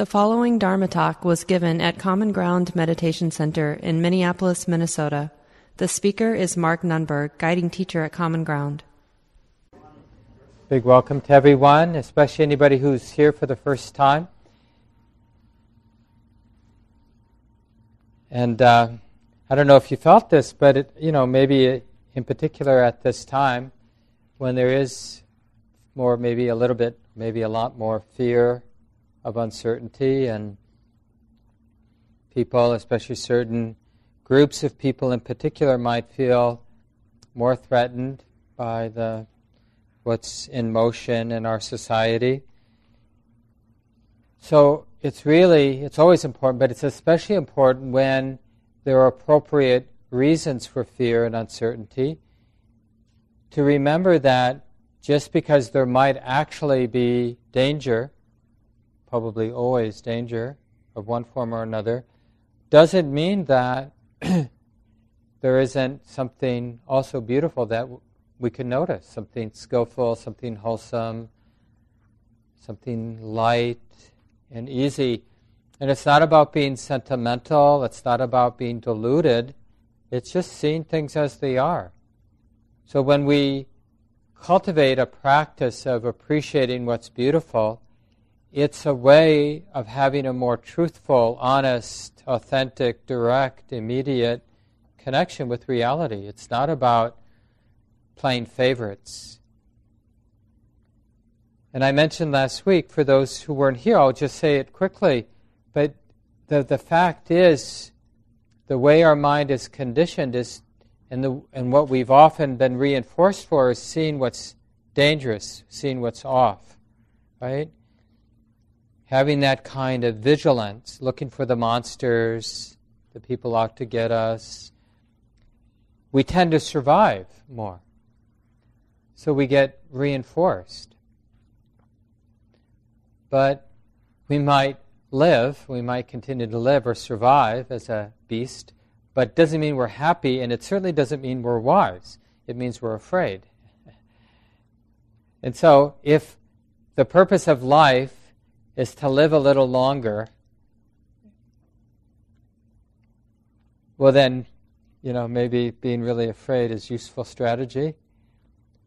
The following Dharma talk was given at Common Ground Meditation Center in Minneapolis, Minnesota. The speaker is Mark Nunberg, guiding teacher at Common Ground. Big welcome to everyone, especially anybody who's here for the first time. And uh, I don't know if you felt this, but it, you know, maybe in particular at this time, when there is more, maybe a little bit, maybe a lot more fear of uncertainty, and people, especially certain groups of people in particular, might feel more threatened by the what's in motion in our society. So it's really, it's always important, but it's especially important when there are appropriate reasons for fear and uncertainty. To remember that just because there might actually be danger probably always danger of one form or another, doesn't mean that there isn't something also beautiful that we can notice, something skillful, something wholesome, something light and easy. And it's not about being sentimental, it's not about being deluded, it's just seeing things as they are. So when we cultivate a practice of appreciating what's beautiful, it's a way of having a more truthful, honest, authentic, direct, immediate connection with reality. It's not about playing favorites. And I mentioned last week, for those who weren't here, I'll just say it quickly, but the, the fact is, the way our mind is conditioned is, and, the, and what we've often been reinforced for is seeing what's dangerous, seeing what's off, right? Having that kind of vigilance, looking for the monsters, the people out to get us, we tend to survive more. So we get reinforced. But we might live, we might continue to live or survive as a beast, but it doesn't mean we're happy, and it certainly doesn't mean we're wise. It means we're afraid. and so, if the purpose of life is to live a little longer, well, then, you know, maybe being really afraid is useful strategy.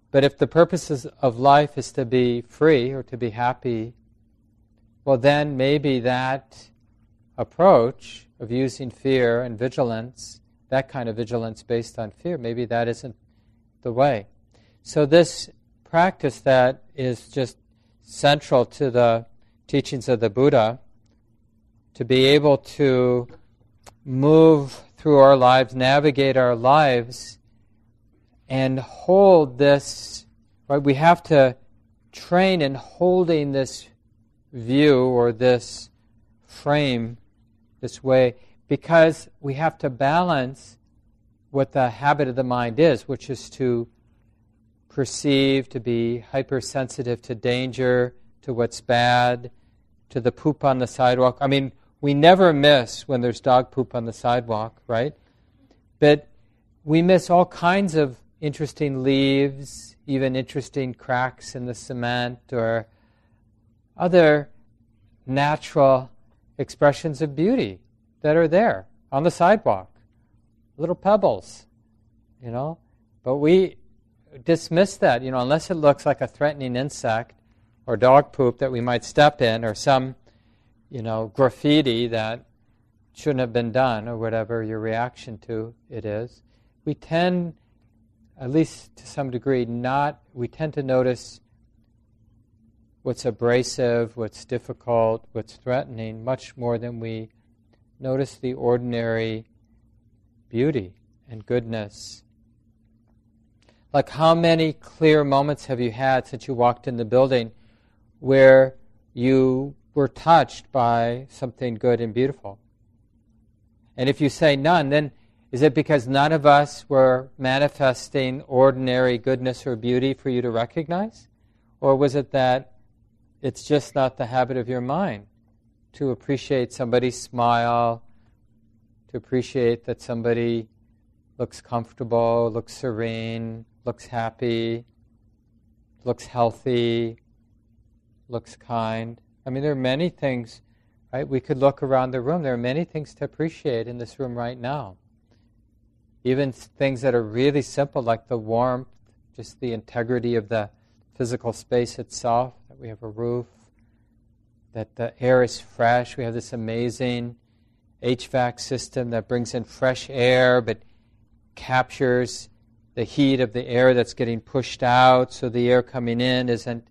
But if the purpose of life is to be free or to be happy, well, then maybe that approach of using fear and vigilance, that kind of vigilance based on fear, maybe that isn't the way. So, this practice that is just central to the teachings of the Buddha, to be able to move through our lives, navigate our lives, and hold this, right? We have to train in holding this view or this frame this way because we have to balance what the habit of the mind is, which is to perceive, to be hypersensitive to danger, to what's bad, to the poop on the sidewalk. I mean, we never miss when there's dog poop on the sidewalk, right? But we miss all kinds of interesting leaves, even interesting cracks in the cement, or other natural expressions of beauty that are there on the sidewalk. Little pebbles, you know? But we dismiss that, you know, unless it looks like a threatening insect or dog poop that we might step in or some, you know, graffiti that shouldn't have been done or whatever your reaction to it is, we tend, at least to some degree, not, we tend to notice what's abrasive, what's difficult, what's threatening, much more than we notice the ordinary beauty and goodness. Like, how many clear moments have you had since you walked in the building where you were touched by something good and beautiful? And if you say none, then is it because none of us were manifesting ordinary goodness or beauty for you to recognize? Or was it that it's just not the habit of your mind to appreciate somebody's smile, to appreciate that somebody looks comfortable, looks serene, looks happy, looks healthy, looks kind. I mean, there are many things Right? We could look around the room. There are many things to appreciate in this room right now. Even things that are really simple, like the warmth, just the integrity of the physical space itself, that we have a roof, that the air is fresh. We have this amazing HVAC system that brings in fresh air but captures the heat of the air that's getting pushed out, so the air coming in isn't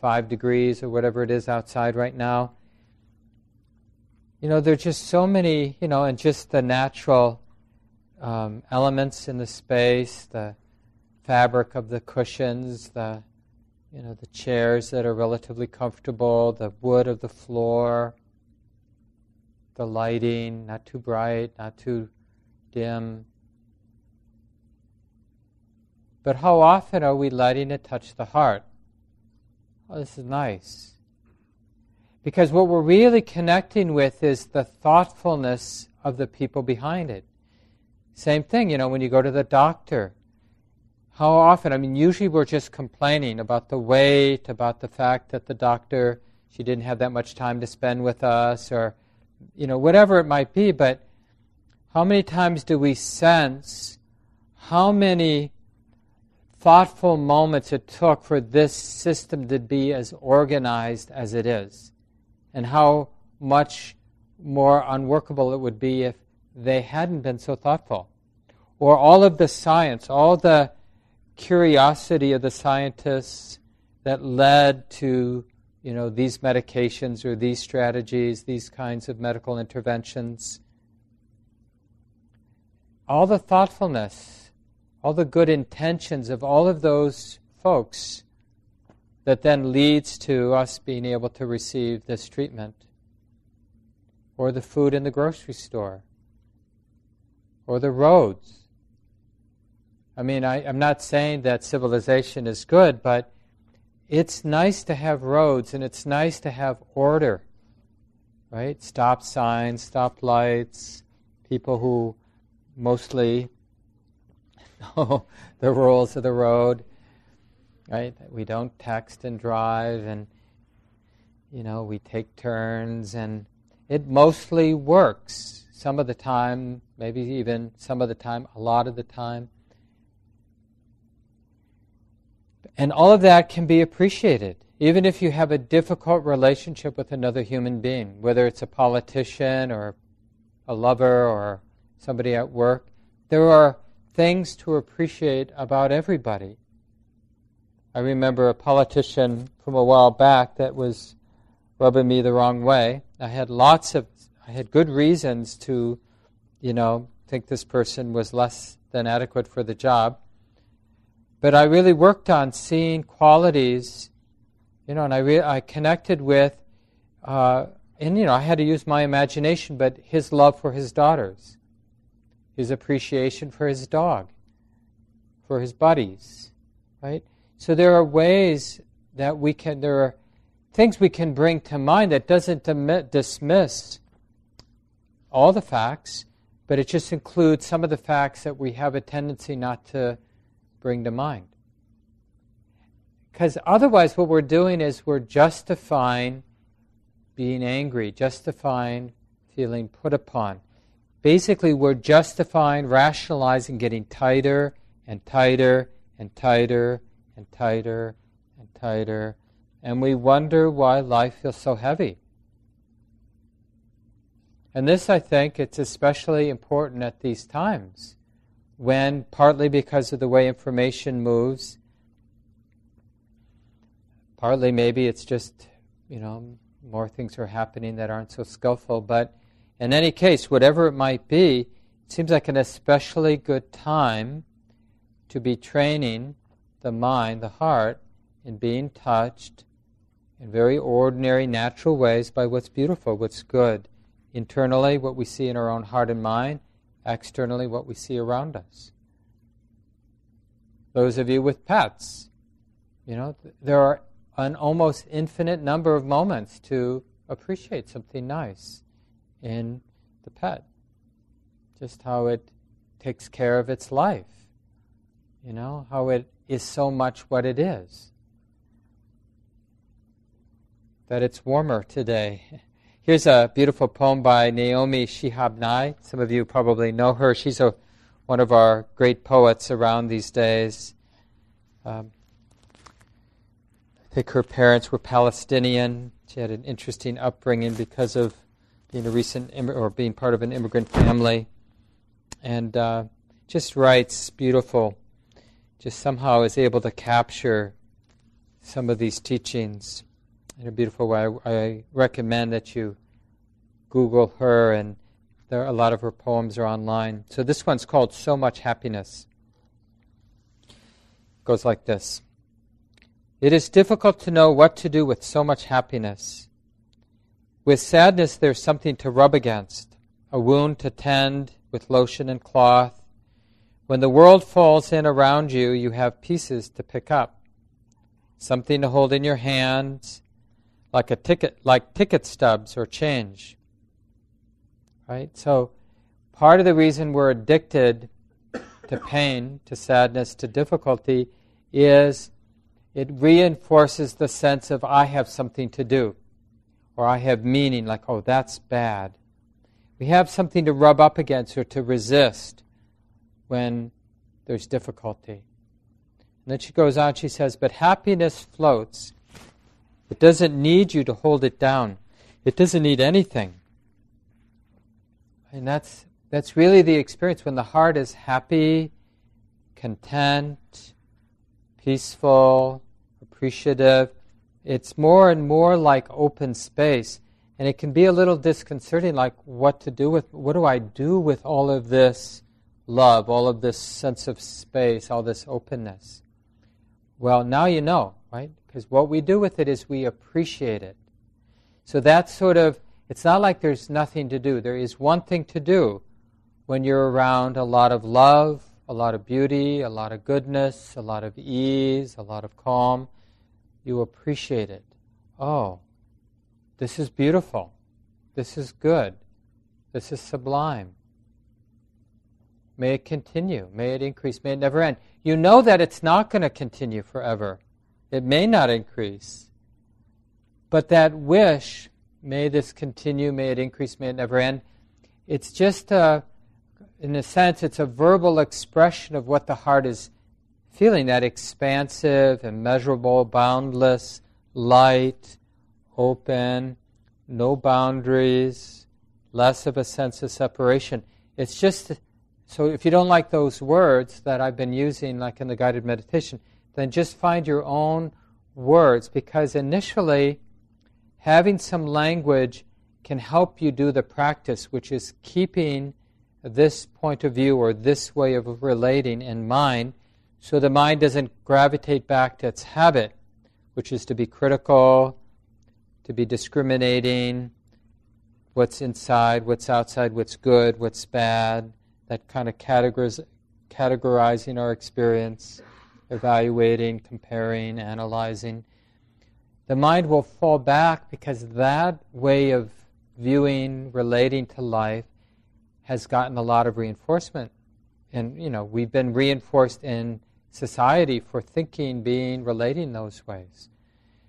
five degrees or whatever it is outside right now you know, there's just so many, you know, and just the natural um, elements in the space, the fabric of the cushions, the, you know, the chairs that are relatively comfortable, the wood of the floor, the lighting, not too bright, not too dim. But how often are we letting it touch the heart? Oh, this is nice. Because what we're really connecting with is the thoughtfulness of the people behind it. Same thing, you know, when you go to the doctor. How often, I mean, usually we're just complaining about the wait, about the fact that the doctor, she didn't have that much time to spend with us, or, you know, whatever it might be, but how many times do we sense how many thoughtful moments it took for this system to be as organized as it is? and how much more unworkable it would be if they hadn't been so thoughtful. Or all of the science, all the curiosity of the scientists that led to you know these medications or these strategies, these kinds of medical interventions. All the thoughtfulness, all the good intentions of all of those folks that then leads to us being able to receive this treatment, or the food in the grocery store, or the roads. I mean, I, am not saying that civilization is good, but it's nice to have roads and it's nice to have order, right? Stop signs, stop lights, people who mostly know the rules of the road right? We don't text and drive, and you know we take turns, and it mostly works. Some of the time, maybe even some of the time, a lot of the time. And all of that can be appreciated, even if you have a difficult relationship with another human being, whether it's a politician or a lover or somebody at work. There are things to appreciate about everybody. I remember a politician from a while back that was rubbing me the wrong way. I had lots of, I had good reasons to, you know, think this person was less than adequate for the job. But I really worked on seeing qualities, you know, and I, re- I connected with, uh, and, you know, I had to use my imagination, but his love for his daughters, his appreciation for his dog, for his buddies, right? So there are ways that we can, there are things we can bring to mind that doesn't dismiss all the facts, but it just includes some of the facts that we have a tendency not to bring to mind. Because otherwise, what we're doing is we're justifying being angry, justifying feeling put upon. Basically, we're justifying, rationalizing, getting tighter and tighter and tighter and tighter and tighter, and we wonder why life feels so heavy. And this, I think, it's especially important at these times when, partly because of the way information moves, partly maybe it's just, you know, more things are happening that aren't so skillful, but in any case, whatever it might be, it seems like an especially good time to be training the mind, the heart, in being touched in very ordinary, natural ways by what's beautiful, what's good. Internally, what we see in our own heart and mind, externally, what we see around us. Those of you with pets, you know, there are an almost infinite number of moments to appreciate something nice in the pet. Just how it takes care of its life. You know, how it is so much what it is. That it's warmer today. Here's a beautiful poem by Naomi Shihab Nye. Some of you probably know her. She's a, one of our great poets around these days. Um, I think her parents were Palestinian. She had an interesting upbringing because of being a recent Im- or being part of an immigrant family, and uh, just writes beautiful. Just somehow is able to capture some of these teachings in a beautiful way. I, I recommend that you Google her, and there are a lot of her poems are online. So this one's called "So Much Happiness." It goes like this. It is difficult to know what to do with so much happiness. With sadness, there's something to rub against, a wound to tend with lotion and cloth. When the world falls in around you, you have pieces to pick up, something to hold in your hands, like a ticket, like ticket stubs or change. Right? So, part of the reason we're addicted to pain, to sadness, to difficulty is it reinforces the sense of I have something to do, or I have meaning, like, oh, that's bad. We have something to rub up against or to resist when there's difficulty. And then she goes on, she says, But happiness floats. It doesn't need you to hold it down, it doesn't need anything. And that's, that's really the experience when the heart is happy, content, peaceful, appreciative. It's more and more like open space. And it can be a little disconcerting, like what to do with, what do I do with all of this love, all of this sense of space, all this openness? Well, now you know, right? Because what we do with it is we appreciate it. So that's sort of, it's not like there's nothing to do. There is one thing to do when you're around a lot of love, a lot of beauty, a lot of goodness, a lot of ease, a lot of calm. You appreciate it. Oh, this is beautiful. This is good. This is sublime. May it continue. May it increase. May it never end. You know that it's not going to continue forever. It may not increase. But that wish, may this continue, may it increase, may it never end, it's just a in a sense, it's a verbal expression of what the heart is feeling that expansive, immeasurable, boundless, light, open, no boundaries, less of a sense of separation. It's just so if you don't like those words that I've been using, like in the guided meditation, then just find your own words because initially having some language can help you do the practice, which is keeping this point of view or this way of relating in mind so the mind doesn't gravitate back to its habit, which is to be critical, to be discriminating, what's inside, what's outside, what's good, what's bad, that kind of categoriz- categorizing our experience, evaluating, comparing, analyzing. The mind will fall back because that way of viewing, relating to life, has gotten a lot of reinforcement. And, you know, we've been reinforced in society for thinking, being, relating those ways.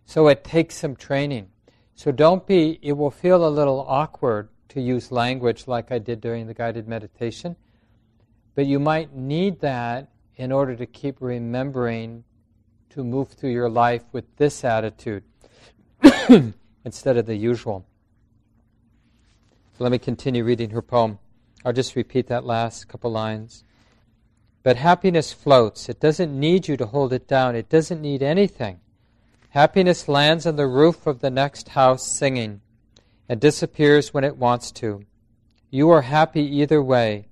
So it takes some training. So don't be, it will feel a little awkward to use language like I did during the guided meditation, but you might need that in order to keep remembering to move through your life with this attitude instead of the usual. Let me continue reading her poem. I'll just repeat that last couple lines. But happiness floats. It doesn't need you to hold it down. It doesn't need anything. Happiness lands on the roof of the next house singing and disappears when it wants to. You are happy either way.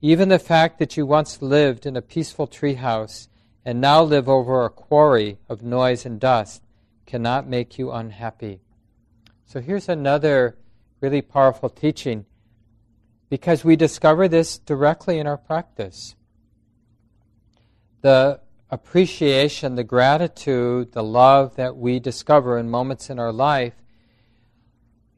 Even the fact that you once lived in a peaceful treehouse and now live over a quarry of noise and dust cannot make you unhappy. So here's another really powerful teaching because we discover this directly in our practice. The appreciation, the gratitude, the love that we discover in moments in our life,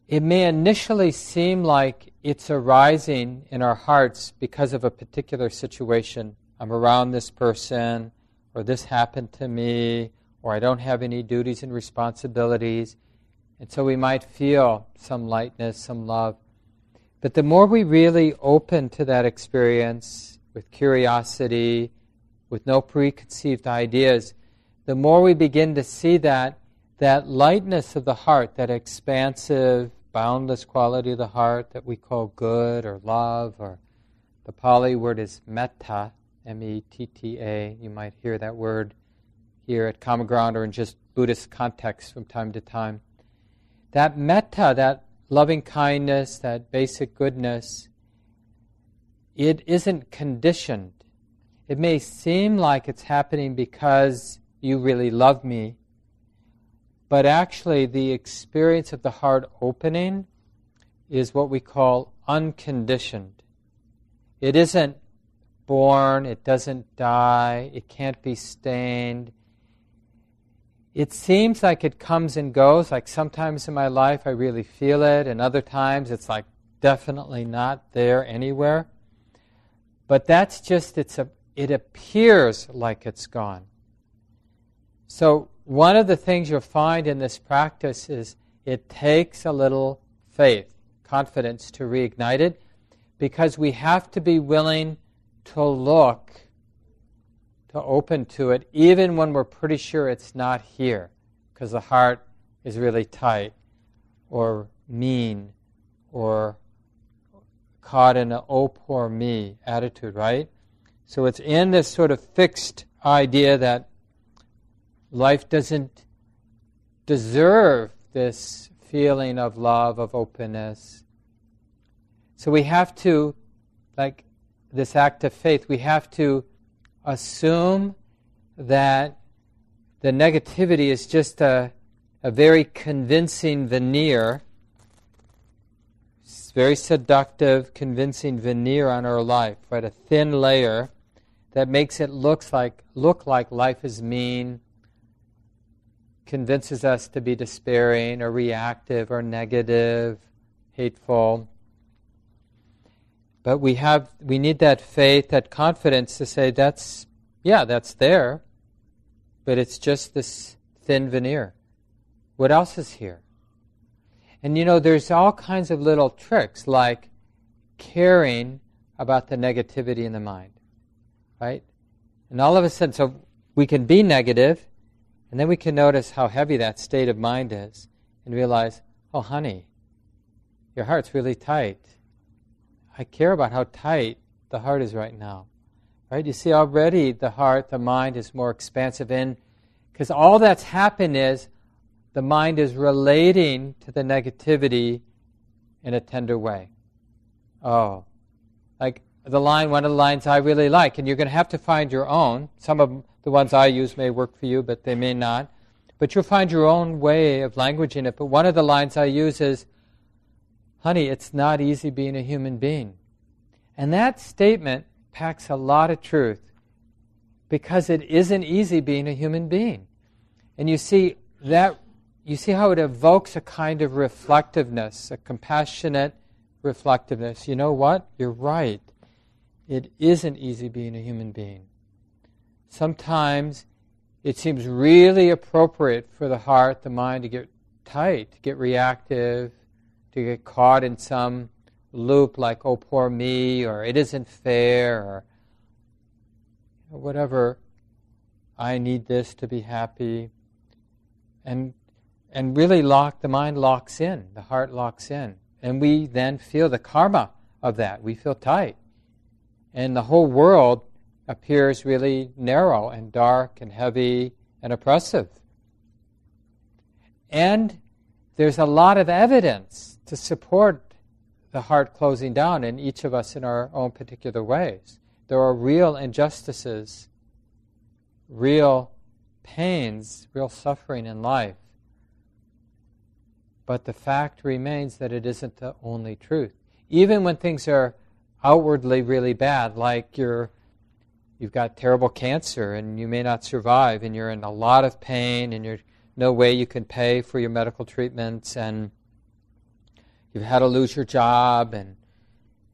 it may initially seem like it's arising in our hearts because of a particular situation. I'm around this person, or this happened to me, or I don't have any duties and responsibilities. And so we might feel some lightness, some love. But the more we really open to that experience with curiosity, with no preconceived ideas, the more we begin to see that that lightness of the heart, that expansive, boundless quality of the heart that we call good or love, or the Pali word is metta, M E T T A. You might hear that word here at Common Ground or in just Buddhist context from time to time. That metta, that loving kindness, that basic goodness, it isn't conditioned. It may seem like it's happening because you really love me, but actually, the experience of the heart opening is what we call unconditioned. It isn't born, it doesn't die, it can't be stained. It seems like it comes and goes, like sometimes in my life I really feel it, and other times it's like definitely not there anywhere. But that's just, it's a, it appears like it's gone. So, one of the things you'll find in this practice is it takes a little faith, confidence to reignite it, because we have to be willing to look, to open to it, even when we're pretty sure it's not here, because the heart is really tight or mean or caught in an oh poor me attitude, right? So it's in this sort of fixed idea that life doesn't deserve this feeling of love, of openness. So we have to, like this act of faith, we have to assume that the negativity is just a, a very convincing veneer, very seductive, convincing veneer on our life, right? A thin layer that makes it looks like look like life is mean, convinces us to be despairing or reactive or negative, hateful. But we have we need that faith, that confidence to say that's yeah, that's there, but it's just this thin veneer. What else is here? And you know, there's all kinds of little tricks like caring about the negativity in the mind, right? And all of a sudden, so we can be negative, and then we can notice how heavy that state of mind is and realize, oh, honey, your heart's really tight. I care about how tight the heart is right now. Right? You see, already the heart, the mind is more expansive in, because all that's happened is the mind is relating to the negativity in a tender way. Oh, like the line, one of the lines I really like, and you're going to have to find your own. Some of the ones I use may work for you, but they may not. But you'll find your own way of languaging it. But one of the lines I use is, honey, it's not easy being a human being. And that statement packs a lot of truth because it isn't easy being a human being. And you see that you see how it evokes a kind of reflectiveness, a compassionate reflectiveness. You know what? You're right. It isn't easy being a human being. Sometimes it seems really appropriate for the heart, the mind to get tight, to get reactive, to get caught in some loop like, oh, poor me, or it isn't fair, or whatever. I need this to be happy. And, and really lock, the mind locks in, the heart locks in. And we then feel the karma of that. We feel tight. And the whole world appears really narrow and dark and heavy and oppressive. And there's a lot of evidence to support the heart closing down in each of us in our own particular ways. There are real injustices, real pains, real suffering in life. But the fact remains that it isn't the only truth. Even when things are outwardly really bad, like you're, you've got terrible cancer and you may not survive, and you're in a lot of pain, and there's no way you can pay for your medical treatments, and you've had to lose your job and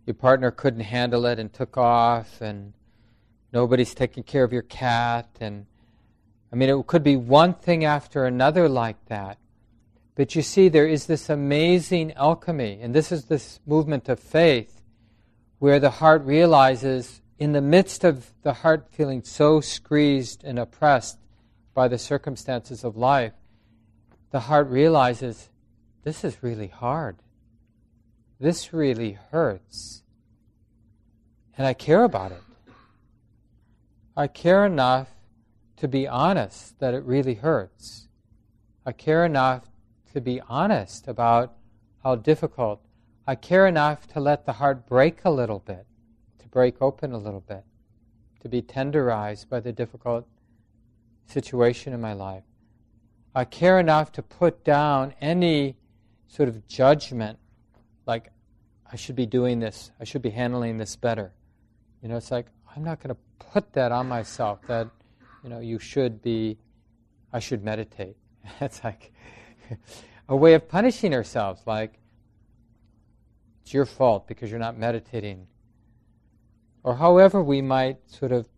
your partner couldn't handle it and took off and nobody's taking care of your cat and I mean it could be one thing after another like that. But you see, there is this amazing alchemy, and this is this movement of faith where the heart realizes, in the midst of the heart feeling so squeezed and oppressed by the circumstances of life, the heart realizes, this is really hard. This really hurts. And I care about it. I care enough to be honest that it really hurts. I care enough to be honest about how difficult. I care enough to let the heart break a little bit, to break open a little bit, to be tenderized by the difficult situation in my life. I care enough to put down any sort of judgment, like, I should be doing this, I should be handling this better. You know, it's like, I'm not going to put that on myself that, you know, you should be, I should meditate. It's like, a way of punishing ourselves, like, it's your fault because you're not meditating. Or however we might sort of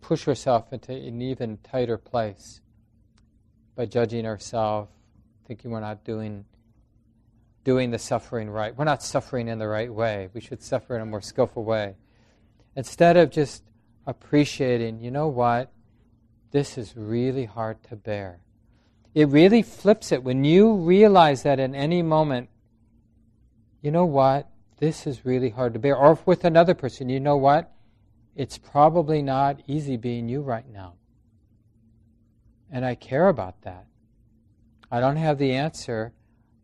push ourselves into an even tighter place by judging ourselves, thinking we're not doing doing the suffering right. We're not suffering in the right way. We should suffer in a more skillful way. Instead of just appreciating, you know what? This is really hard to bear it really flips it when you realize that in any moment, you know what, this is really hard to bear. Or with another person, you know what, it's probably not easy being you right now. And I care about that. I don't have the answer,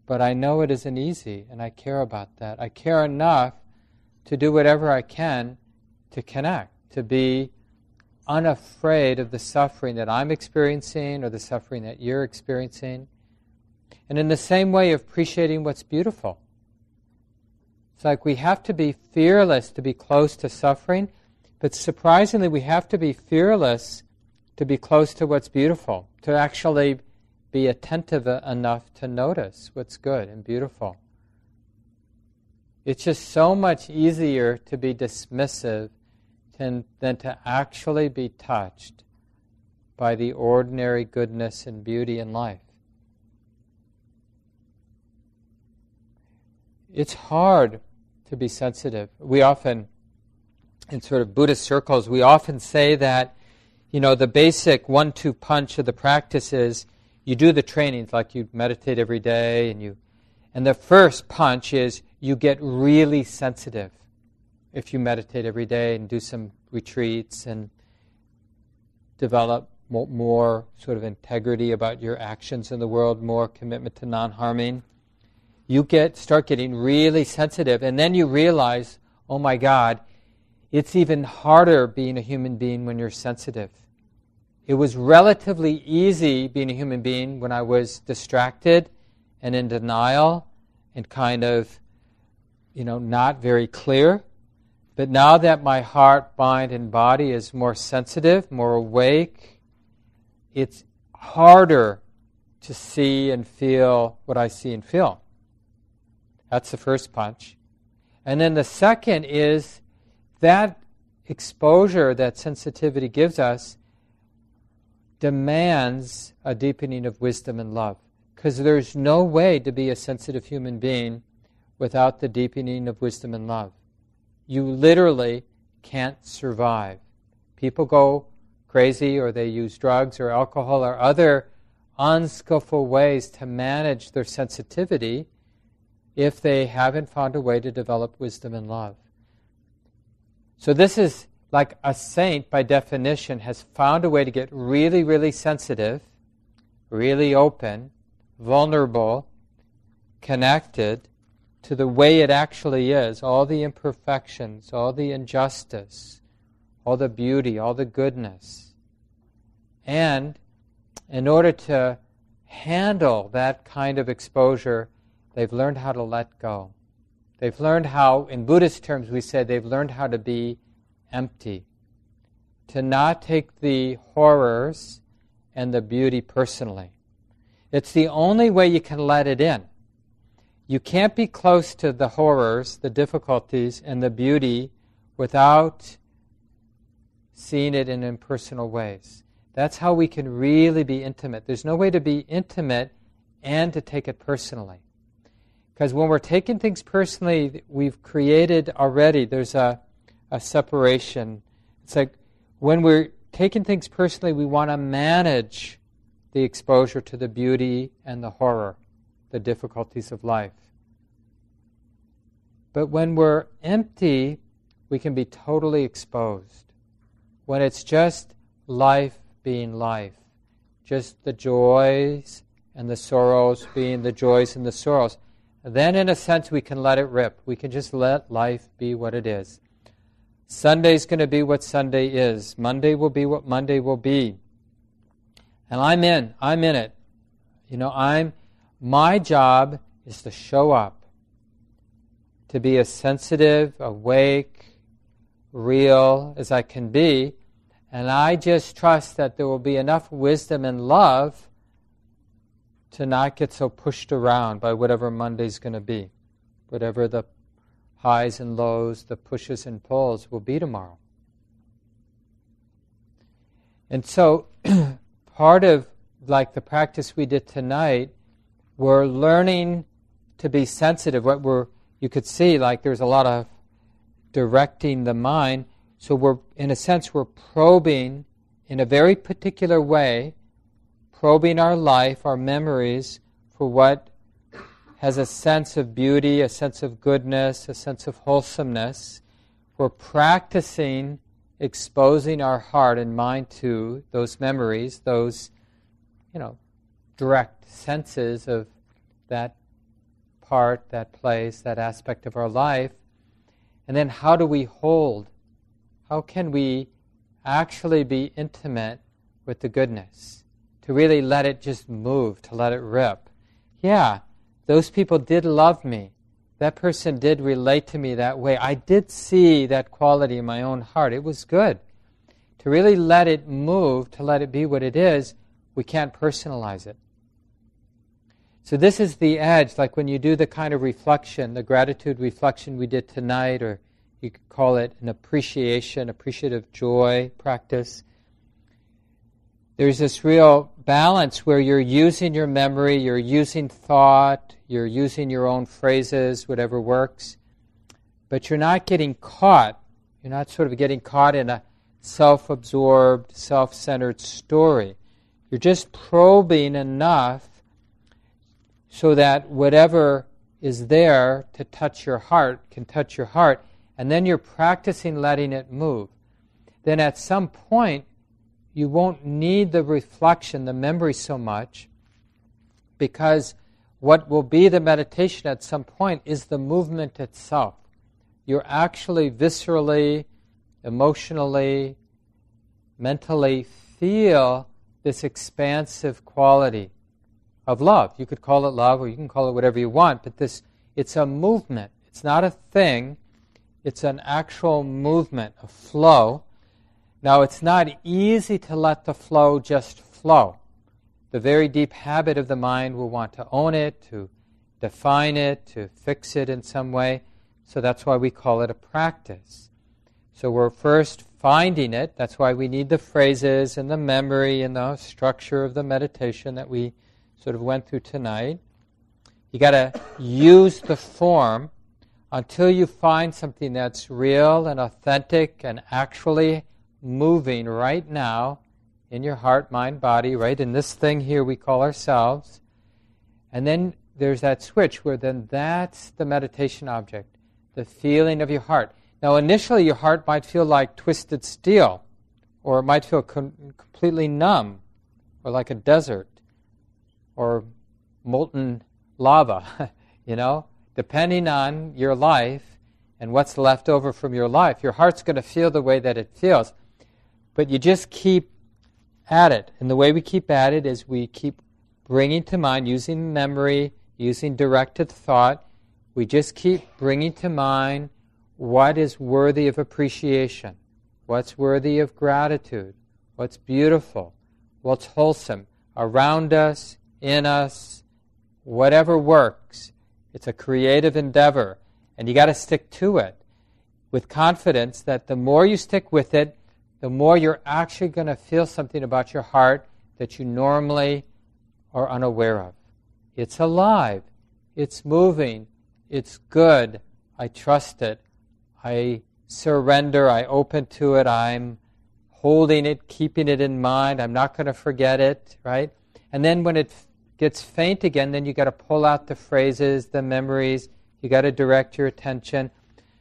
but I know it isn't easy, and I care about that. I care enough to do whatever I can to connect, to be unafraid of the suffering that I'm experiencing or the suffering that you're experiencing. And in the same way of appreciating what's beautiful. It's like we have to be fearless to be close to suffering, but surprisingly, we have to be fearless to be close to what's beautiful, to actually be attentive enough to notice what's good and beautiful. It's just so much easier to be dismissive than, than to actually be touched by the ordinary goodness and beauty in life. It's hard to be sensitive. We often, in sort of Buddhist circles, we often say that, you know, the basic one two punch of the practice is you do the trainings like you meditate every day and you and the first punch is you get really sensitive if you meditate every day and do some retreats and develop more, more, sort of integrity about your actions in the world, more commitment to non-harming, you get start getting really sensitive, and then you realize, oh my God, it's even harder being a human being when you're sensitive. It was relatively easy being a human being when I was distracted and in denial and kind of, you know, not very clear. But now that my heart, mind, and body is more sensitive, more awake, it's harder to see and feel what I see and feel. That's the first punch. And then the second is that exposure that sensitivity gives us demands a deepening of wisdom and love. Because there's no way to be a sensitive human being without the deepening of wisdom and love you literally can't survive. People go crazy or they use drugs or alcohol or other unskillful ways to manage their sensitivity if they haven't found a way to develop wisdom and love. So, this is like a saint, by definition, has found a way to get really, really sensitive, really open, vulnerable, connected, to the way it actually is, all the imperfections, all the injustice, all the beauty, all the goodness. And in order to handle that kind of exposure, they've learned how to let go. They've learned how, in Buddhist terms, we said they've learned how to be empty, to not take the horrors and the beauty personally. It's the only way you can let it in. You can't be close to the horrors, the difficulties, and the beauty without seeing it in impersonal ways. That's how we can really be intimate. There's no way to be intimate and to take it personally. Because when we're taking things personally, we've created already, there's a, a separation. It's like when we're taking things personally, we want to manage the exposure to the beauty and the horror, the difficulties of life. But when we're empty, we can be totally exposed. When it's just life being life, just the joys and the sorrows being the joys and the sorrows, then in a sense we can let it rip. We can just let life be what it is. Sunday's going to be what Sunday is. Monday will be what Monday will be. And I'm in. I'm in it. You know, I'm my job is to show up, to be as sensitive, awake, real as I can be, and I just trust that there will be enough wisdom and love to not get so pushed around by whatever Monday's going to be, whatever the highs and lows, the pushes and pulls will be tomorrow. And so, part of like the practice we did tonight, we're learning to be sensitive. What we're you could see like there's a lot of directing the mind. So we're in a sense we're probing in a very particular way, probing our life, our memories for what has a sense of beauty, a sense of goodness, a sense of wholesomeness. We're practicing exposing our heart and mind to those memories, those, you know, direct senses of that part, that place, that aspect of our life. And then how do we hold? How can we actually be intimate with the goodness? To really let it just move, to let it rip. Yeah, those people did love me. That person did relate to me that way. I did see that quality in my own heart. It was good. To really let it move, to let it be what it is, we can't personalize it. So, this is the edge, like when you do the kind of reflection, the gratitude reflection we did tonight, or you could call it an appreciation, appreciative joy practice there's this real balance where you're using your memory, you're using thought, you're using your own phrases, whatever works, but you're not getting caught. You're not sort of getting caught in a self absorbed, self centered story. You're just probing enough so that whatever is there to touch your heart can touch your heart, and then you're practicing letting it move. Then at some point, you won't need the reflection, the memory so much, because what will be the meditation at some point is the movement itself. You're actually viscerally, emotionally, mentally feel this expansive quality of love. You could call it love or you can call it whatever you want, but this it's a movement. It's not a thing. It's an actual movement, a flow now, it's not easy to let the flow just flow. The very deep habit of the mind will want to own it, to define it, to fix it in some way. So that's why we call it a practice. So we're first finding it. That's why we need the phrases and the memory and the structure of the meditation that we sort of went through tonight. You got to use the form until you find something that's real and authentic and actually moving right now in your heart, mind, body, right in this thing here we call ourselves. And then there's that switch where then that's the meditation object, the feeling of your heart. Now, initially, your heart might feel like twisted steel, or it might feel com- completely numb, or like a desert, or molten lava, you know, depending on your life and what's left over from your life. Your heart's going to feel the way that it feels. But you just keep at it. And the way we keep at it is we keep bringing to mind, using memory, using directed thought, we just keep bringing to mind what is worthy of appreciation, what's worthy of gratitude, what's beautiful, what's wholesome around us, in us, whatever works. It's a creative endeavor, and you got to stick to it with confidence that the more you stick with it, the more you're actually going to feel something about your heart that you normally are unaware of. It's alive. It's moving. It's good. I trust it. I surrender. I open to it. I'm holding it, keeping it in mind. I'm not going to forget it, right? And then when it gets faint again, then you got to pull out the phrases, the memories. You got to direct your attention.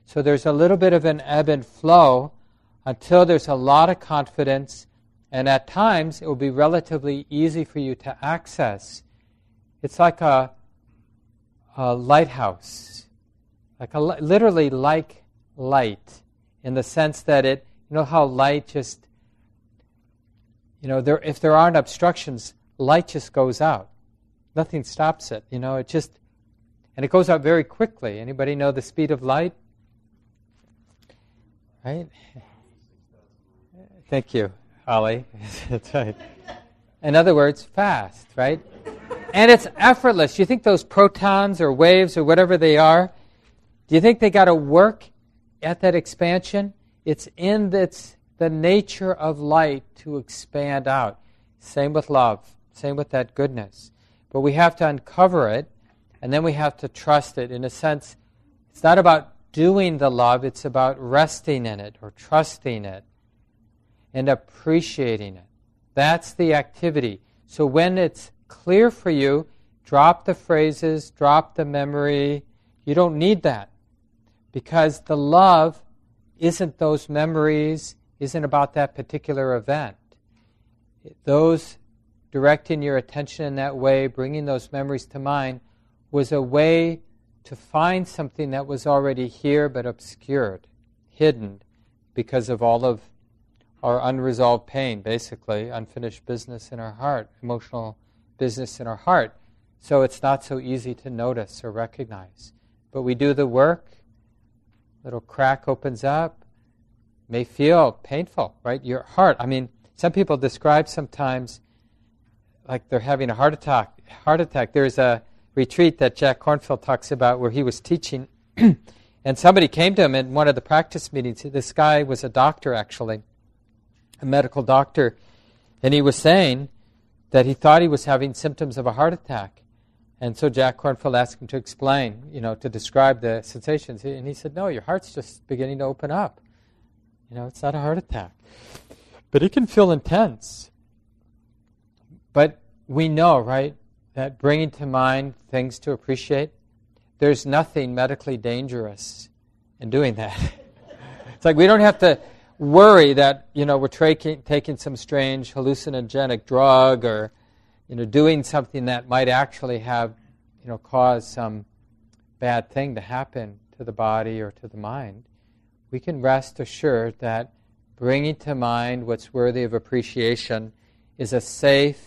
So there's a little bit of an ebb and flow until there's a lot of confidence, and at times it will be relatively easy for you to access. It's like a, a lighthouse, like a literally like light, in the sense that it, you know how light just, you know, there, if there aren't obstructions, light just goes out. Nothing stops it. You know, it just, and it goes out very quickly. Anybody know the speed of light? Right? Thank you, right. In other words, fast, right? And it's effortless. You think those protons or waves or whatever they are, do you think they got to work at that expansion? It's in its, the nature of light to expand out. Same with love. Same with that goodness. But we have to uncover it, and then we have to trust it. In a sense, it's not about doing the love, it's about resting in it or trusting it and appreciating it. That's the activity. So when it's clear for you, drop the phrases, drop the memory. You don't need that because the love isn't those memories, isn't about that particular event. Those directing your attention in that way, bringing those memories to mind, was a way to find something that was already here but obscured, hidden, because of all of our unresolved pain, basically, unfinished business in our heart, emotional business in our heart. So it's not so easy to notice or recognize. But we do the work, little crack opens up, may feel painful, right? Your heart. I mean, some people describe sometimes like they're having a heart attack. Heart attack. There's a retreat that Jack Kornfield talks about where he was teaching, and somebody came to him in one of the practice meetings. This guy was a doctor, actually, a medical doctor, and he was saying that he thought he was having symptoms of a heart attack. And so Jack Kornfield asked him to explain, you know, to describe the sensations. And he said, No, your heart's just beginning to open up. You know, it's not a heart attack. But it can feel intense. But we know, right, that bringing to mind things to appreciate, there's nothing medically dangerous in doing that. it's like we don't have to worry that, you know, we're taking, taking some strange hallucinogenic drug or, you know, doing something that might actually have, you know, cause some bad thing to happen to the body or to the mind. We can rest assured that bringing to mind what's worthy of appreciation is a safe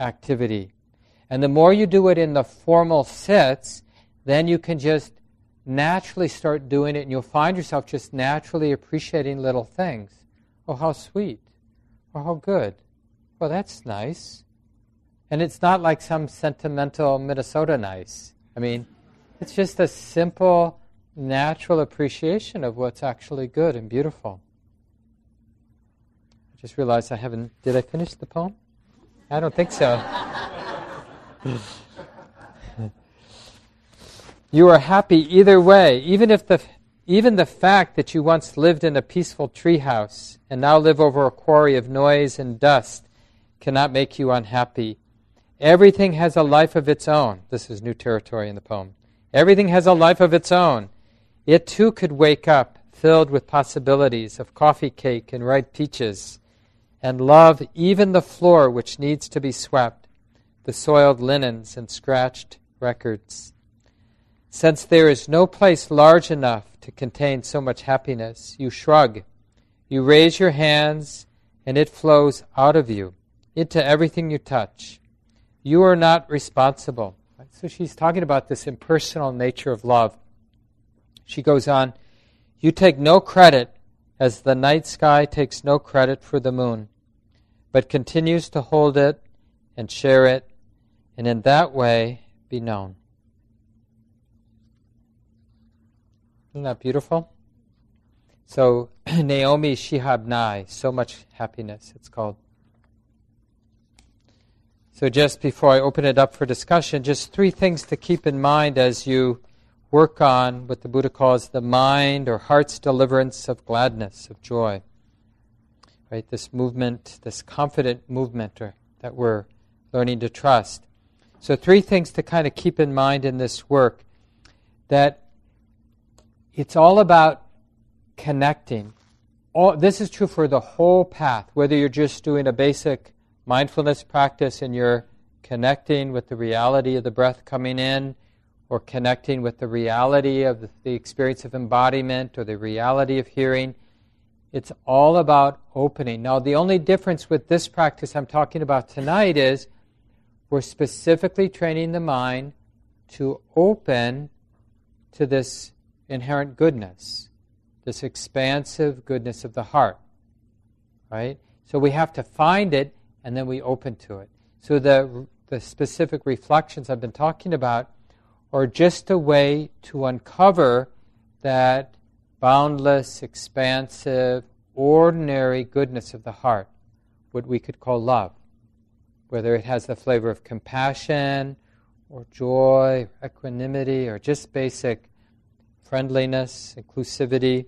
activity. And the more you do it in the formal sits, then you can just naturally start doing it and you'll find yourself just naturally appreciating little things. Oh, how sweet. Oh, how good. Well, that's nice. And it's not like some sentimental Minnesota nice. I mean, it's just a simple, natural appreciation of what's actually good and beautiful. I just realized I haven't. Did I finish the poem? I don't think so. you are happy either way, even if the even the fact that you once lived in a peaceful treehouse and now live over a quarry of noise and dust cannot make you unhappy. Everything has a life of its own. This is new territory in the poem. Everything has a life of its own. It too could wake up filled with possibilities of coffee cake and ripe peaches, and love even the floor which needs to be swept the soiled linens and scratched records. Since there is no place large enough to contain so much happiness, you shrug. You raise your hands, and it flows out of you into everything you touch. You are not responsible. So she's talking about this impersonal nature of love. She goes on, You take no credit as the night sky takes no credit for the moon, but continues to hold it and share it and in that way be known. Isn't that beautiful? So, Naomi Shihab Nye, so much happiness, it's called. So, just before I open it up for discussion, just three things to keep in mind as you work on what the Buddha calls the mind or heart's deliverance of gladness, of joy. Right? This movement, this confident movement or, that we're learning to trust. So, three things to kind of keep in mind in this work that it's all about connecting. All, this is true for the whole path, whether you're just doing a basic mindfulness practice and you're connecting with the reality of the breath coming in or connecting with the reality of the experience of embodiment or the reality of hearing. It's all about opening. Now, the only difference with this practice I'm talking about tonight is we're specifically training the mind to open to this inherent goodness, this expansive goodness of the heart. Right? So we have to find it and then we open to it. So the, the specific reflections I've been talking about are just a way to uncover that boundless, expansive, ordinary goodness of the heart, what we could call love, whether it has the flavor of compassion or joy, or equanimity, or just basic friendliness, inclusivity.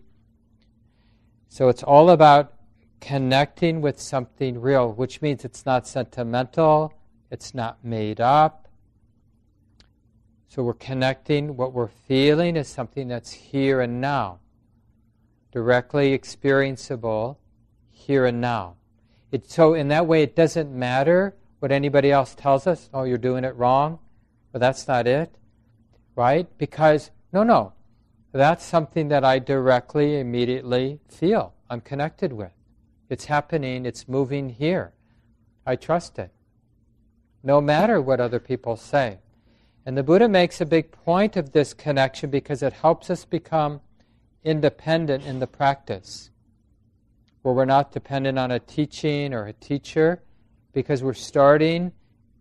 So it's all about connecting with something real, which means it's not sentimental, it's not made up. So we're connecting what we're feeling is something that's here and now, directly experienceable here and now. It, so, in that way, it doesn't matter what anybody else tells us. Oh, you're doing it wrong. But that's not it, right? Because, no, no. That's something that I directly, immediately feel. I'm connected with. It's happening, it's moving here. I trust it. No matter what other people say. And the Buddha makes a big point of this connection because it helps us become independent in the practice. Where we're not dependent on a teaching or a teacher because we're starting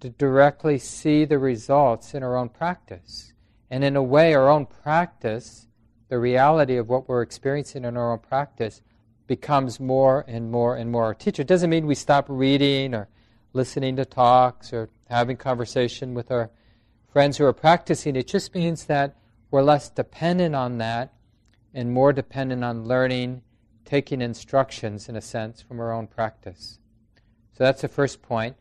to directly see the results in our own practice. And in a way, our own practice, the reality of what we're experiencing in our own practice, becomes more and more and more our teacher. It doesn't mean we stop reading or listening to talks or having conversation with our friends who are practicing. It just means that we're less dependent on that and more dependent on learning, taking instructions, in a sense, from our own practice. So that's the first point.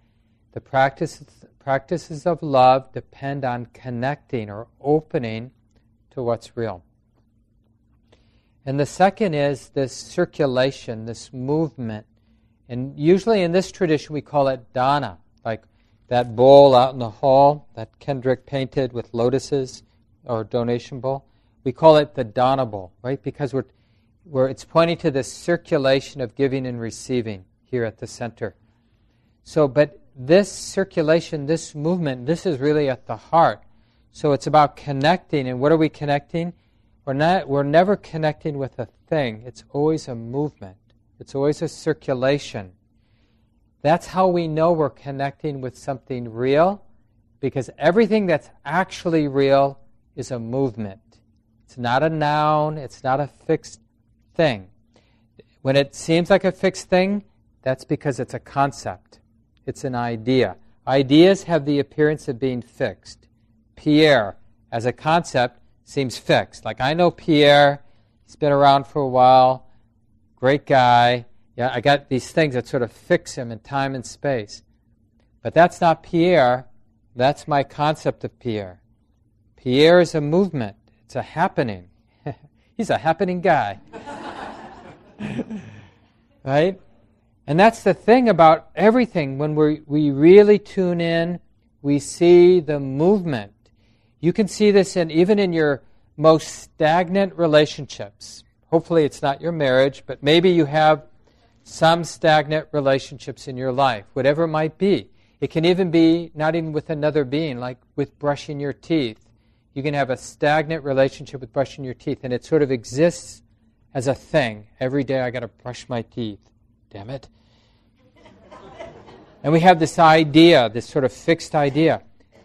The practices, practices of love depend on connecting or opening to what's real. And the second is this circulation, this movement. And usually in this tradition we call it dana, like that bowl out in the hall that Kendrick painted with lotuses or donation bowl. We call it the dana bowl, right? Because we're, we're, it's pointing to this circulation of giving and receiving here at the center. So, but this circulation, this movement, this is really at the heart. So it's about connecting. And what are we connecting? We're, not, we're never connecting with a thing, it's always a movement, it's always a circulation. That's how we know we're connecting with something real, because everything that's actually real is a movement. It's not a noun, it's not a fixed thing. When it seems like a fixed thing, that's because it's a concept, it's an idea. Ideas have the appearance of being fixed. Pierre, as a concept, seems fixed. Like I know Pierre, he's been around for a while, great guy. Yeah, I got these things that sort of fix him in time and space. But that's not Pierre, that's my concept of Pierre. Pierre is a movement, it's a happening. he's a happening guy. right? And that's the thing about everything. When we we really tune in, we see the movement you can see this in even in your most stagnant relationships. Hopefully, it's not your marriage, but maybe you have some stagnant relationships in your life, whatever it might be. It can even be not even with another being, like with brushing your teeth. You can have a stagnant relationship with brushing your teeth, and it sort of exists as a thing. Every day I got to brush my teeth. Damn it. and we have this idea, this sort of fixed idea.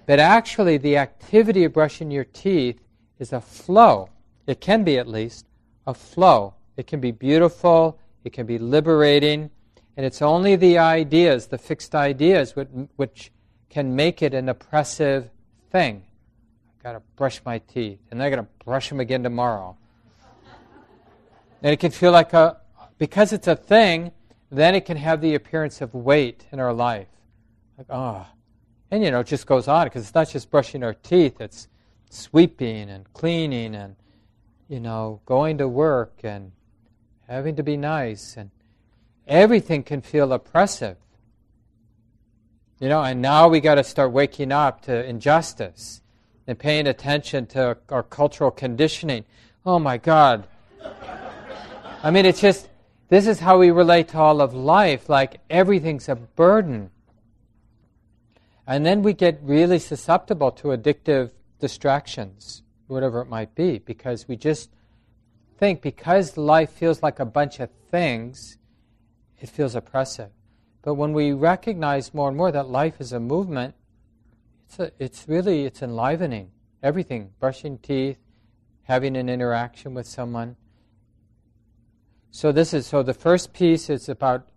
But actually, the activity of brushing your teeth is a flow. It can be, at least, a flow. It can be beautiful, it can be liberating, and it's only the ideas, the fixed ideas, which, can make it an oppressive thing. I've got to brush my teeth, and I got to brush them again tomorrow. and it can feel like a, because it's a thing, then it can have the appearance of weight in our life. Like, oh. And, you know, it just goes on because it's not just brushing our teeth, it's sweeping and cleaning and, you know, going to work and having to be nice. And everything can feel oppressive. You know, and now we got to start waking up to injustice and paying attention to our cultural conditioning. Oh my God. I mean, it's just, this is how we relate to all of life. Like everything's a burden. And then we get really susceptible to addictive distractions, whatever it might be, because we just think because life feels like a bunch of things, it feels oppressive. But when we recognize more and more that life is a movement, it's, a, it's really it's enlivening. Everything, brushing teeth, having an interaction with someone. So this is so the first piece is about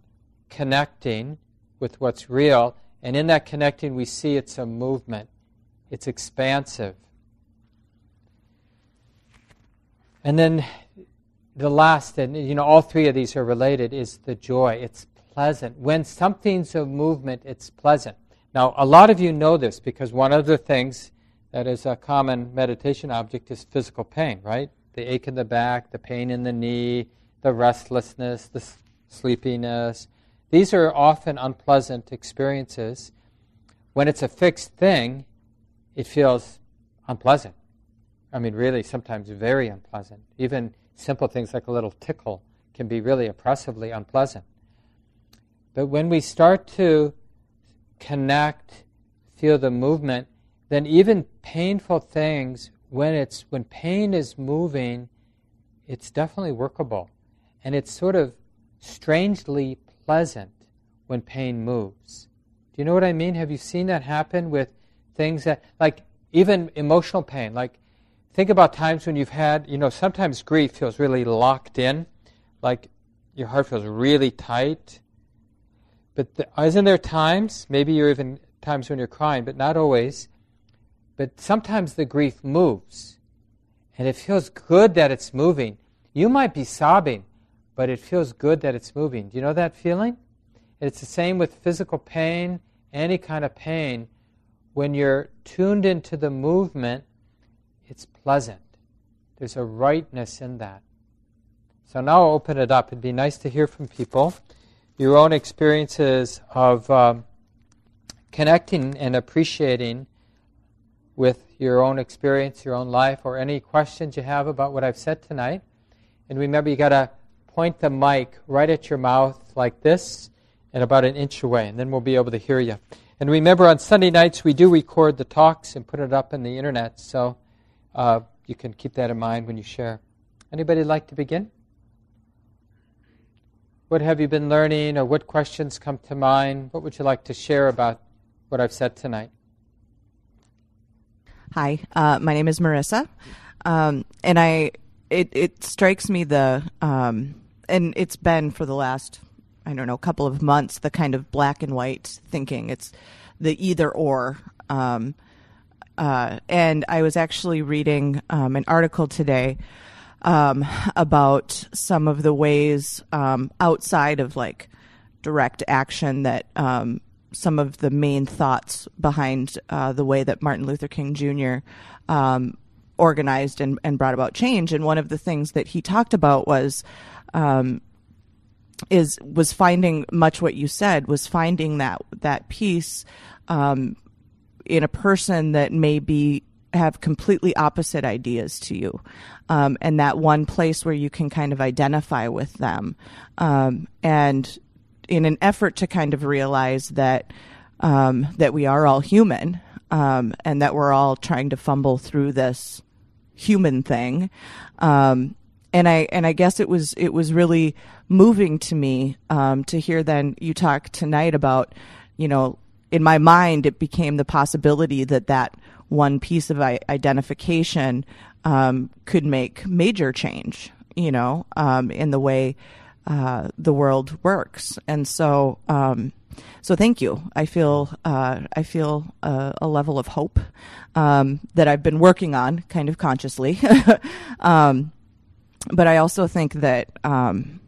connecting with what's real, and in that connecting we see it's a movement. It's expansive. And then the last, and you know, all three of these are related, is the joy. It's pleasant. When something's a movement, it's pleasant. Now, a lot of you know this because one of the things that is a common meditation object is physical pain, right? The ache in the back, the pain in the knee, the restlessness, the sleepiness. These are often unpleasant experiences. When it's a fixed thing, it feels unpleasant. I mean, really, sometimes very unpleasant. Even simple things like a little tickle can be really oppressively unpleasant. But when we start to connect, feel the movement, then even painful things, when it's when pain is moving, it's definitely workable. And it's sort of strangely pleasant when pain moves. Do you know what I mean? Have you seen that happen with things that like even emotional pain? Like think about times when you've had, you know, sometimes grief feels really locked in, like your heart feels really tight but the, isn't there times, maybe you're even times when you're crying, but not always, but sometimes the grief moves. And it feels good that it's moving. You might be sobbing, but it feels good that it's moving. Do you know that feeling? It's the same with physical pain, any kind of pain. When you're tuned into the movement, it's pleasant. There's a rightness in that. So now I'll open it up. It'd be nice to hear from people your own experiences of um, connecting and appreciating with your own experience, your own life, or any questions you have about what I've said tonight. And remember, you got to point the mic right at your mouth like this and about an inch away, and then we'll be able to hear you. And remember, on Sunday nights, we do record the talks and put it up in the internet, so uh, you can keep that in mind when you share. Anybody like to begin? What have you been learning, or what questions come to mind? What would you like to share about what I've said tonight? Hi, uh, my name is Marissa, um, and I it, it strikes me the um, and it's been for the last I don't know couple of months the kind of black and white thinking. It's the either or. Um, uh, and I was actually reading um, an article today um, about some of the ways um, outside of like direct action that um, some of the main thoughts behind uh, the way that Martin Luther King Jr. Um, organized and, and, brought about change. And one of the things that he talked about was um, is was finding much what you said was finding that that piece um, in a person that may be have completely opposite ideas to you, um, and that one place where you can kind of identify with them, um, and in an effort to kind of realize that um, that we are all human, um, and that we're all trying to fumble through this human thing, um, and I and I guess it was it was really moving to me um, to hear then you talk tonight about you know in my mind it became the possibility that that one piece of identification um, could make major change, you know, um, in the way uh, the world works. And so, um, so thank you. I feel uh, I feel a, level of hope um, that I've been working on, kind of consciously. um, but I also think that um,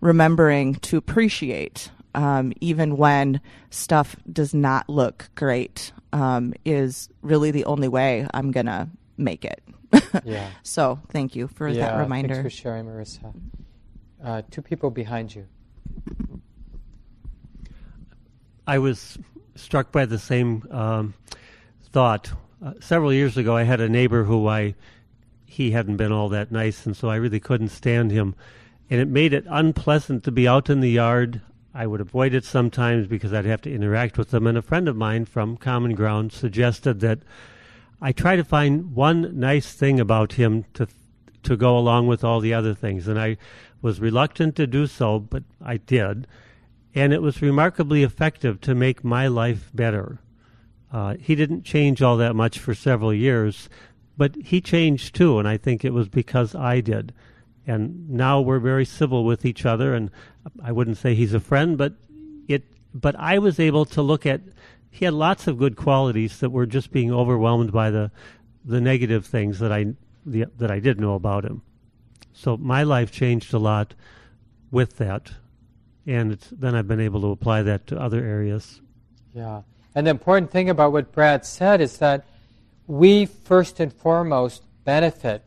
remembering to appreciate, um, even when stuff does not look great, um, is really the only way I'm gonna make it. yeah. So thank you for yeah, that reminder. Thanks for sharing, Marissa. Uh, two people behind you. I was struck by the same um, thought. Uh, several years ago, I had a neighbor who I he hadn't been all that nice, and so I really couldn't stand him, and it made it unpleasant to be out in the yard. I would avoid it sometimes because I'd have to interact with them. And a friend of mine from Common Ground suggested that I try to find one nice thing about him to to go along with all the other things, and I was reluctant to do so, but I did. And it was remarkably effective to make my life better. Uh, he didn't change all that much for several years, but he changed too, and I think it was because I did. And now we're very civil with each other, and I wouldn't say he's a friend, but it. But I was able to look at. He had lots of good qualities that were just being overwhelmed by the, the negative things that I the, that I did know about him. So my life changed a lot with that, and then I've been able to apply that to other areas. Yeah, and the important thing about what Brad said is that we first and foremost benefit.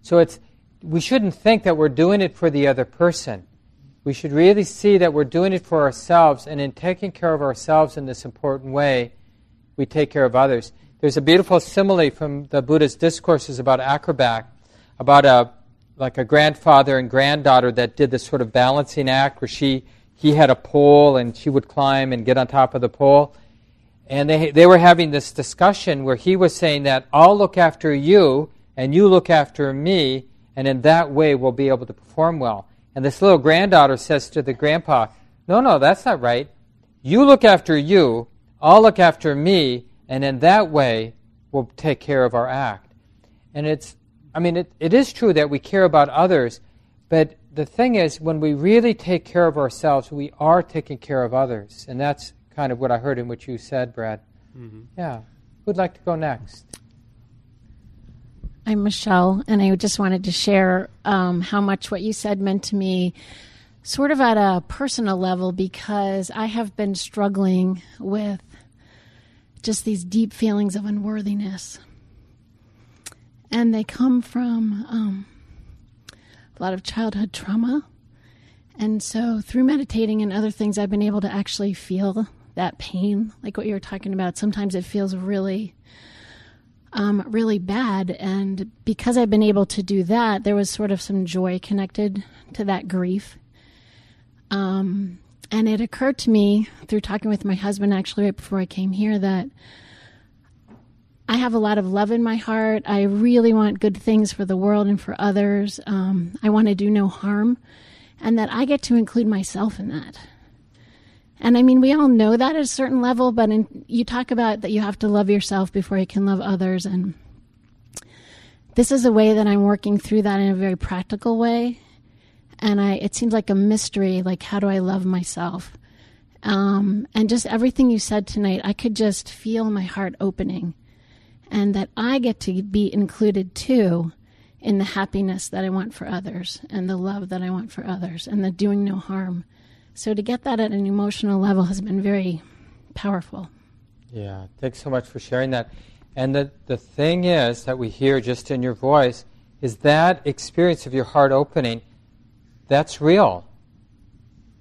So it's we shouldn't think that we're doing it for the other person. We should really see that we're doing it for ourselves, and in taking care of ourselves in this important way, we take care of others. There's a beautiful simile from the Buddha's discourses about acrobat, about a like a grandfather and granddaughter that did this sort of balancing act where she he had a pole and she would climb and get on top of the pole. And they, they were having this discussion where he was saying that I'll look after you and you look after me, and in that way we'll be able to perform well. And this little granddaughter says to the grandpa, No, no, that's not right. You look after you, I'll look after me, and in that way we'll take care of our act. And it's I mean, it, it is true that we care about others, but the thing is, when we really take care of ourselves, we are taking care of others. And that's kind of what I heard in what you said, Brad. Mm-hmm. Yeah. Who'd like to go next? I'm Michelle, and I just wanted to share um, how much what you said meant to me, sort of at a personal level, because I have been struggling with just these deep feelings of unworthiness and they come from um, a lot of childhood trauma. And so, through meditating and other things, I've been able to actually feel that pain, like what you were talking about. Sometimes it feels really, um, really bad. And because I've been able to do that, there was sort of some joy connected to that grief. Um, and it occurred to me through talking with my husband, actually, right before I came here, that I have a lot of love in my heart. I really want good things for the world and for others. Um, I want to do no harm, and that I get to include myself in that. And I mean, we all know that at a certain level, but in, you talk about that you have to love yourself before you can love others. And this is a way that I'm working through that in a very practical way. And I, it seems like a mystery, like how do I love myself? Um, and just everything you said tonight, I could just feel my heart opening and that I get to be included too in the happiness that I want for others and the love that I want for others and the doing no harm. So to get that at an emotional level has been very powerful. Yeah, thanks so much for sharing that. And the, the thing is that we hear just in your voice is that experience of your heart opening, that's real.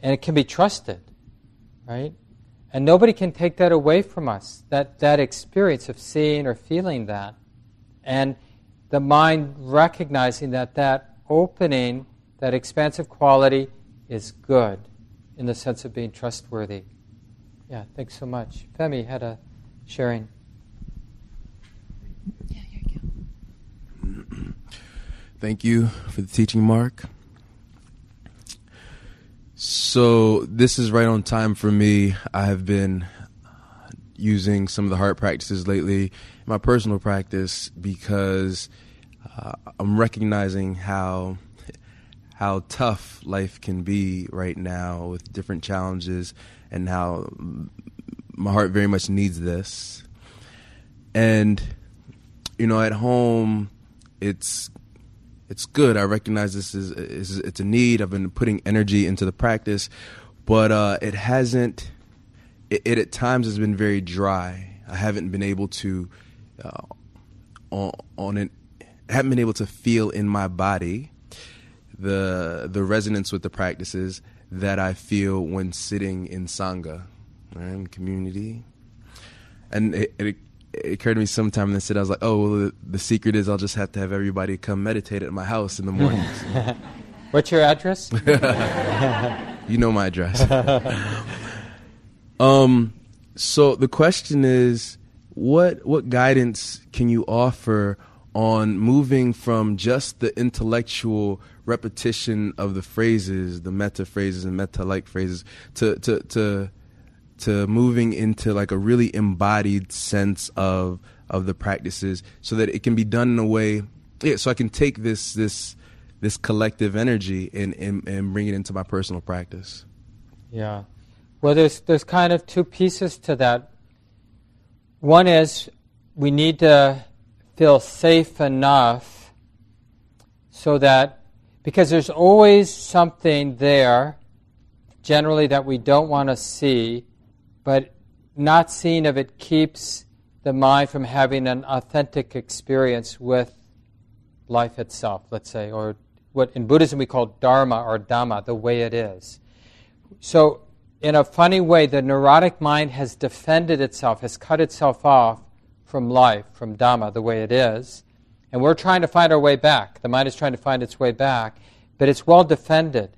And it can be trusted, right? And nobody can take that away from us, that, that experience of seeing or feeling that. And the mind recognizing that that opening, that expansive quality, is good in the sense of being trustworthy. Yeah, thanks so much. Femi had a sharing. Yeah, here you go. Thank you for the teaching, Mark. So this is right on time for me. I have been using some of the heart practices lately in my personal practice because uh, I'm recognizing how how tough life can be right now with different challenges and how my heart very much needs this. And you know, at home it's it's good. I recognize this is, is it's a need. I've been putting energy into the practice, but uh, it hasn't. It, it, at times has been very dry. I haven't been able to uh, on on it. Haven't been able to feel in my body the the resonance with the practices that I feel when sitting in sangha, right, in community. And it, it, it occurred to me sometime in the sit, I was like, oh, well, the, the, secret is I'll just have to have everybody come meditate at my house in the mornings. What's your address? you know my address. um, so the question is, what what guidance can you offer on moving from just the intellectual repetition of the phrases, the metta phrases and metta like phrases, to to to to moving into like a really embodied sense of of the practices, so that it can be done in a way. Yeah, so I can take this this this collective energy and and, and bring it into my personal practice. Yeah, well, there's there's kind of two pieces to that. One is we need to feel safe enough so that because there's always something there, generally, that we don't want to see, but not seeing of it keeps the mind from having an authentic experience with life itself, let's say, or what in Buddhism we call dharma or dhamma, the way it is. So, in a funny way, the neurotic mind has defended itself, has cut itself off from life, from dhamma, the way it is, and we're trying to find our way back. The mind is trying to find its way back, but it's well defended.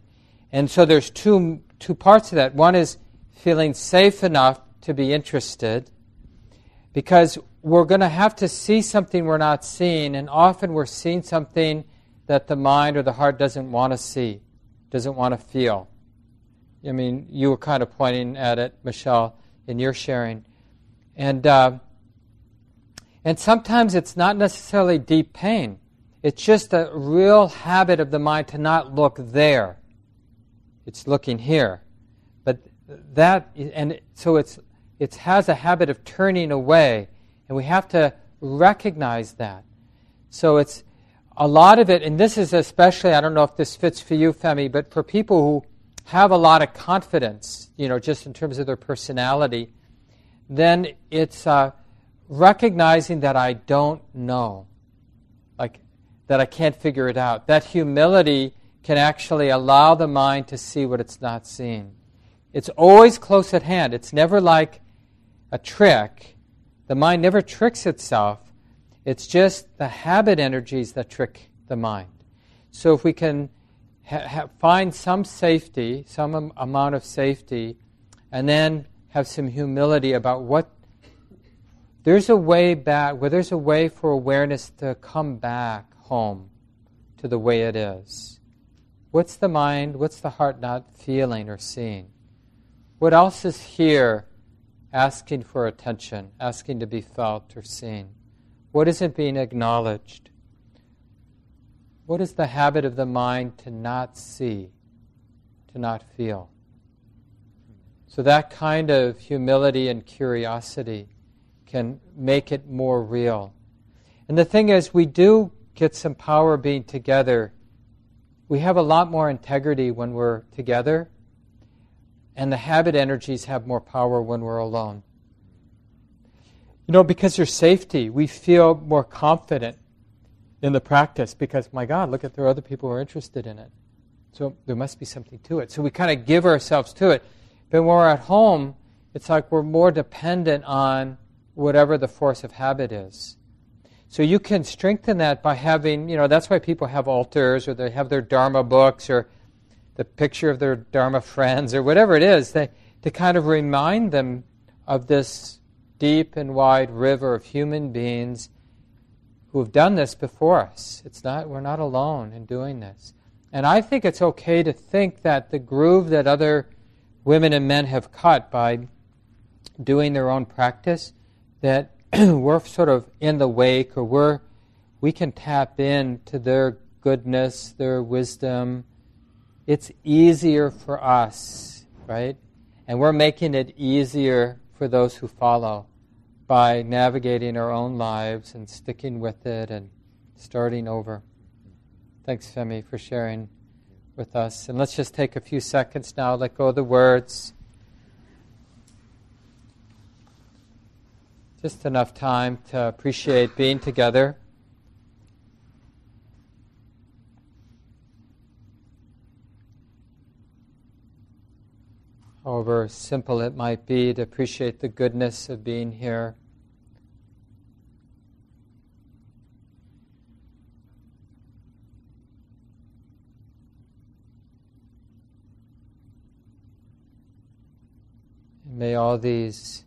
And so there's two, two parts of that. One is feeling safe enough to be interested, because we're going to have to see something we're not seeing, and often we're seeing something that the mind or the heart doesn't want to see, doesn't want to feel. I mean, you were kind of pointing at it, Michelle, in your sharing. And uh, and sometimes it's not necessarily deep pain. It's just a real habit of the mind to not look there. It's looking here. But that, and so it's, it has a habit of turning away, and we have to recognize that. So it's a lot of it, and this is especially, I don't know if this fits for you, Femi, but for people who have a lot of confidence, you know, just in terms of their personality, then it's, uh, recognizing that I don't know, like that I can't figure it out. That humility can actually allow the mind to see what it's not seeing. It's always close at hand. It's never like a trick. The mind never tricks itself. It's just the habit energies that trick the mind. So if we can ha- ha- find some safety, some am- amount of safety, and then have some humility about what there's a way back, where there's a way for awareness to come back home to the way it is. What's the mind, what's the heart not feeling or seeing? What else is here asking for attention, asking to be felt or seen? What isn't being acknowledged? What is the habit of the mind to not see, to not feel? So, that kind of humility and curiosity can make it more real. And the thing is, we do get some power being together. We have a lot more integrity when we're together, and the habit energies have more power when we're alone. You know, because there's safety, we feel more confident in the practice because, my God, look at there are other people who are interested in it. So there must be something to it. So we kind of give ourselves to it. But when we're at home, it's like we're more dependent on whatever the force of habit is. So you can strengthen that by having, you know, that's why people have altars or they have their Dharma books or the picture of their Dharma friends or whatever it is, they, to kind of remind them of this deep and wide river of human beings who have done this before us. It's not, we're not alone in doing this. And I think it's okay to think that the groove that other women and men have cut by doing their own practice that we're sort of in the wake or we're we can tap into their goodness, their wisdom, it's easier for us, right? And we're making it easier for those who follow by navigating our own lives and sticking with it and starting over. Thanks, Femi, for sharing with us. And let's just take a few seconds now, let go of the words. Just enough time to appreciate being together. however simple it might be, to appreciate the goodness of being here. May all these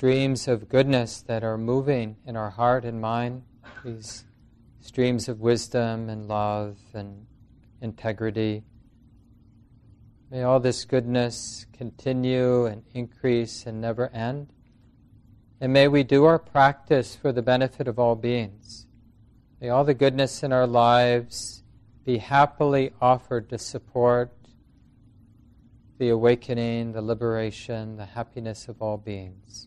streams of goodness that are moving in our heart and mind, these streams of wisdom and love and integrity, May all this goodness continue and increase and never end. And may we do our practice for the benefit of all beings. May all the goodness in our lives be happily offered to support the awakening, the liberation, the happiness of all beings.